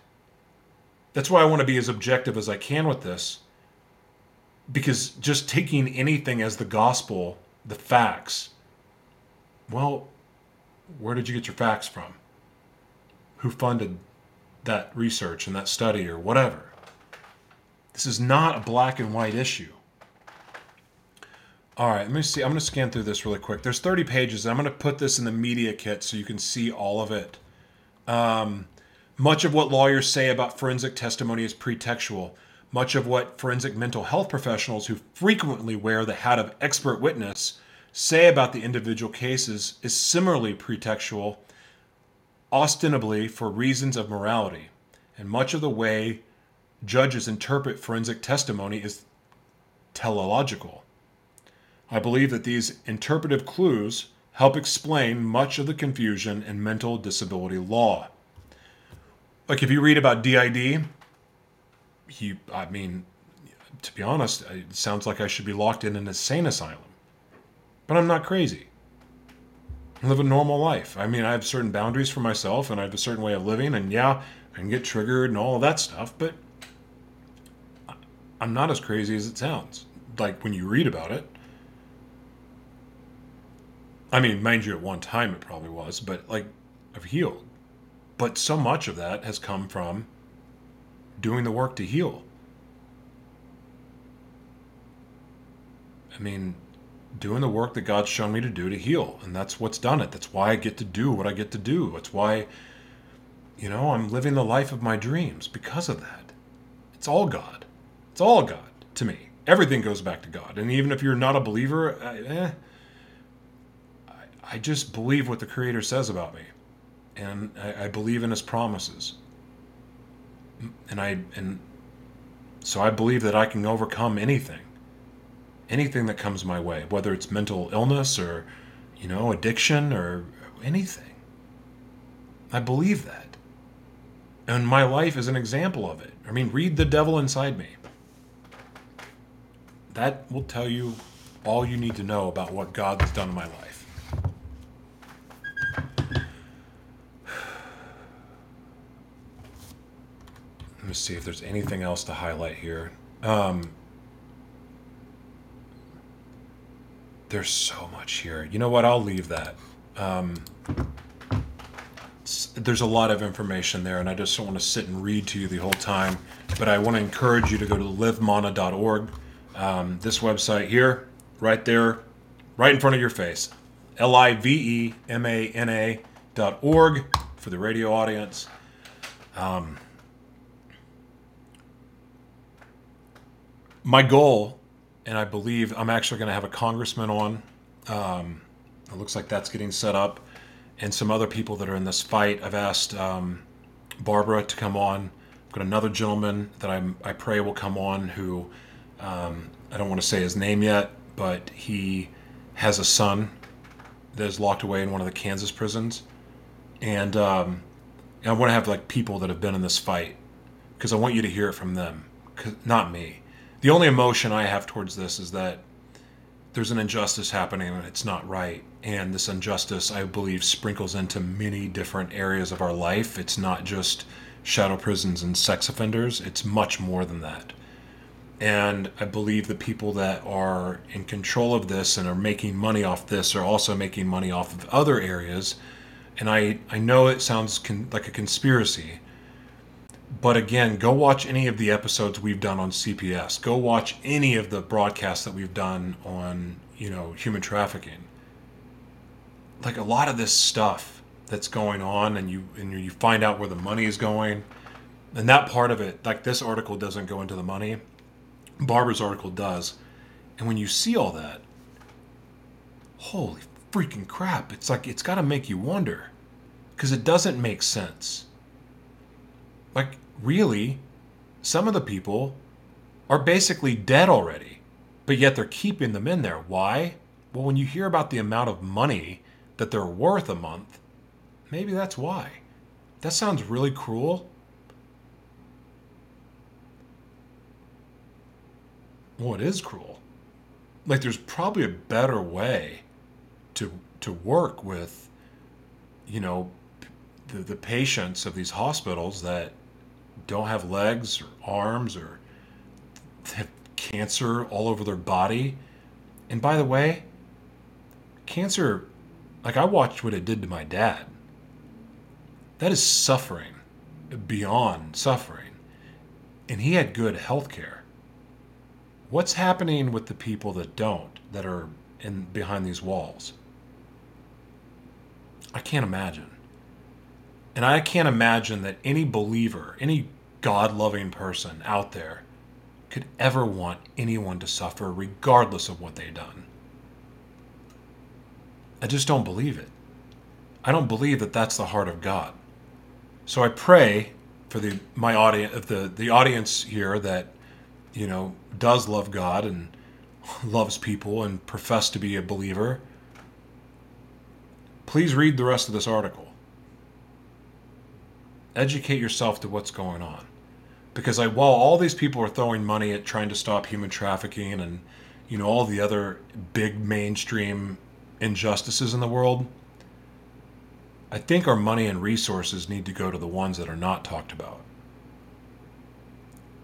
That's why I want to be as objective as I can with this because just taking anything as the gospel, the facts, well, where did you get your facts from? Who funded that research and that study or whatever? This is not a black and white issue. All right, let me see. I'm going to scan through this really quick. There's 30 pages. I'm going to put this in the media kit so you can see all of it. Um, much of what lawyers say about forensic testimony is pretextual. Much of what forensic mental health professionals who frequently wear the hat of expert witness say about the individual cases is similarly pretextual, ostensibly for reasons of morality. And much of the way judges interpret forensic testimony is teleological. I believe that these interpretive clues help explain much of the confusion in mental disability law. Like if you read about DID, he, I mean, to be honest, it sounds like I should be locked in an insane asylum. But I'm not crazy. I live a normal life. I mean, I have certain boundaries for myself and I have a certain way of living, and yeah, I can get triggered and all of that stuff, but I'm not as crazy as it sounds. Like when you read about it. I mean, mind you, at one time it probably was, but like I've healed. But so much of that has come from doing the work to heal. I mean, doing the work that God's shown me to do to heal. And that's what's done it. That's why I get to do what I get to do. That's why, you know, I'm living the life of my dreams because of that. It's all God. It's all God to me. Everything goes back to God. And even if you're not a believer, I, eh, I, I just believe what the Creator says about me. And I, I believe in His promises. And I, and so I believe that I can overcome anything anything that comes my way, whether it's mental illness or, you know, addiction or anything. I believe that. And my life is an example of it. I mean, read The Devil Inside Me. That will tell you all you need to know about what God has done in my life. Let me see if there's anything else to highlight here. Um, there's so much here. You know what? I'll leave that. Um, there's a lot of information there, and I just don't want to sit and read to you the whole time. But I want to encourage you to go to livemana.org. Um, this website here, right there, right in front of your face. L I V E M A N A dot org for the radio audience. Um, my goal and I believe I'm actually going to have a congressman on. Um, it looks like that's getting set up, and some other people that are in this fight. I've asked um, Barbara to come on. I've got another gentleman that I'm, I pray will come on who um, I don't want to say his name yet, but he has a son that is locked away in one of the Kansas prisons, and, um, and I want to have like people that have been in this fight because I want you to hear it from them, not me the only emotion I have towards this is that there's an injustice happening and it's not right. And this injustice, I believe, sprinkles into many different areas of our life. It's not just shadow prisons and sex offenders, it's much more than that. And I believe the people that are in control of this and are making money off this are also making money off of other areas. And I, I know it sounds con- like a conspiracy, but again, go watch any of the episodes we've done on CPS. Go watch any of the broadcasts that we've done on, you know, human trafficking. Like a lot of this stuff that's going on and you and you find out where the money is going. And that part of it, like this article doesn't go into the money. Barbara's article does. And when you see all that, holy freaking crap, it's like it's got to make you wonder because it doesn't make sense like, really, some of the people are basically dead already, but yet they're keeping them in there. Why? Well, when you hear about the amount of money that they're worth a month, maybe that's why. That sounds really cruel. Well, it is cruel. Like, there's probably a better way to to work with, you know, the, the patients of these hospitals that don't have legs or arms or have cancer all over their body. And by the way, cancer, like I watched what it did to my dad. That is suffering beyond suffering. And he had good health care. What's happening with the people that don't, that are in behind these walls? I can't imagine. And I can't imagine that any believer, any God loving person out there could ever want anyone to suffer, regardless of what they've done. I just don't believe it. I don't believe that that's the heart of God. So I pray for the my audience, the the audience here that you know does love God and loves people and profess to be a believer. Please read the rest of this article. Educate yourself to what's going on because I, while all these people are throwing money at trying to stop human trafficking and you know all the other big mainstream injustices in the world, I think our money and resources need to go to the ones that are not talked about.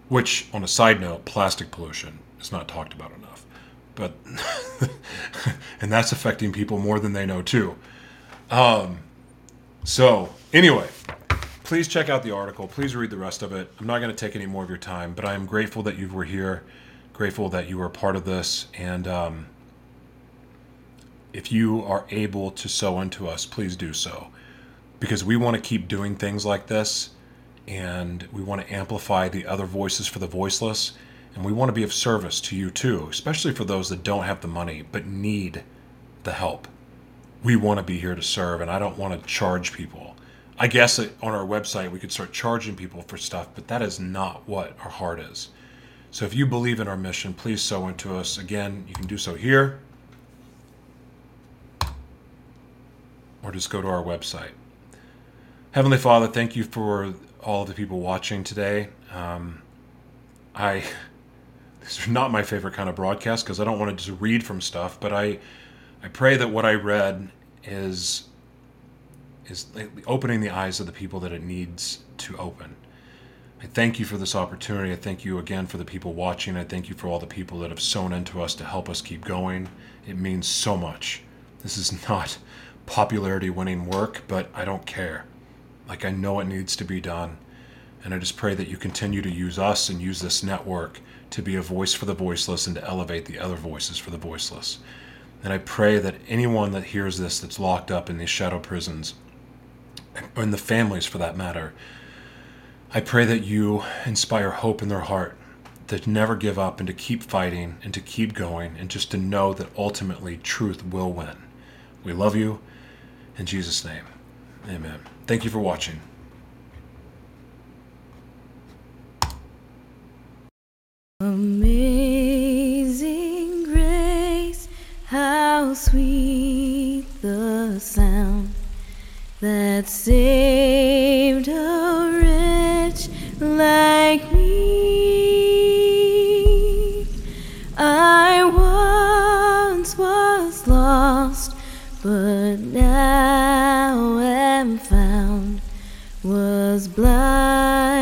Which, on a side note, plastic pollution is not talked about enough. But, and that's affecting people more than they know too. Um, so, anyway, please check out the article. Please read the rest of it. I'm not going to take any more of your time, but I am grateful that you were here, grateful that you were a part of this. And um, if you are able to sow into us, please do so. Because we want to keep doing things like this and we want to amplify the other voices for the voiceless. And we want to be of service to you too, especially for those that don't have the money but need the help. We want to be here to serve, and I don't want to charge people. I guess on our website we could start charging people for stuff, but that is not what our heart is. So if you believe in our mission, please sow into us. Again, you can do so here or just go to our website. Heavenly Father, thank you for all the people watching today. Um, I this is not my favorite kind of broadcast because I don't want to just read from stuff, but I I pray that what I read is is opening the eyes of the people that it needs to open. I thank you for this opportunity. I thank you again for the people watching. I thank you for all the people that have sown into us to help us keep going. It means so much. This is not popularity winning work, but I don't care. Like, I know it needs to be done. And I just pray that you continue to use us and use this network to be a voice for the voiceless and to elevate the other voices for the voiceless. And I pray that anyone that hears this that's locked up in these shadow prisons and the families for that matter. I pray that you inspire hope in their heart to never give up and to keep fighting and to keep going and just to know that ultimately truth will win. We love you. In Jesus' name, amen. Thank you for watching. Amazing grace, how sweet the sound that saved a wretch like me. I once was lost, but now am found. Was blind,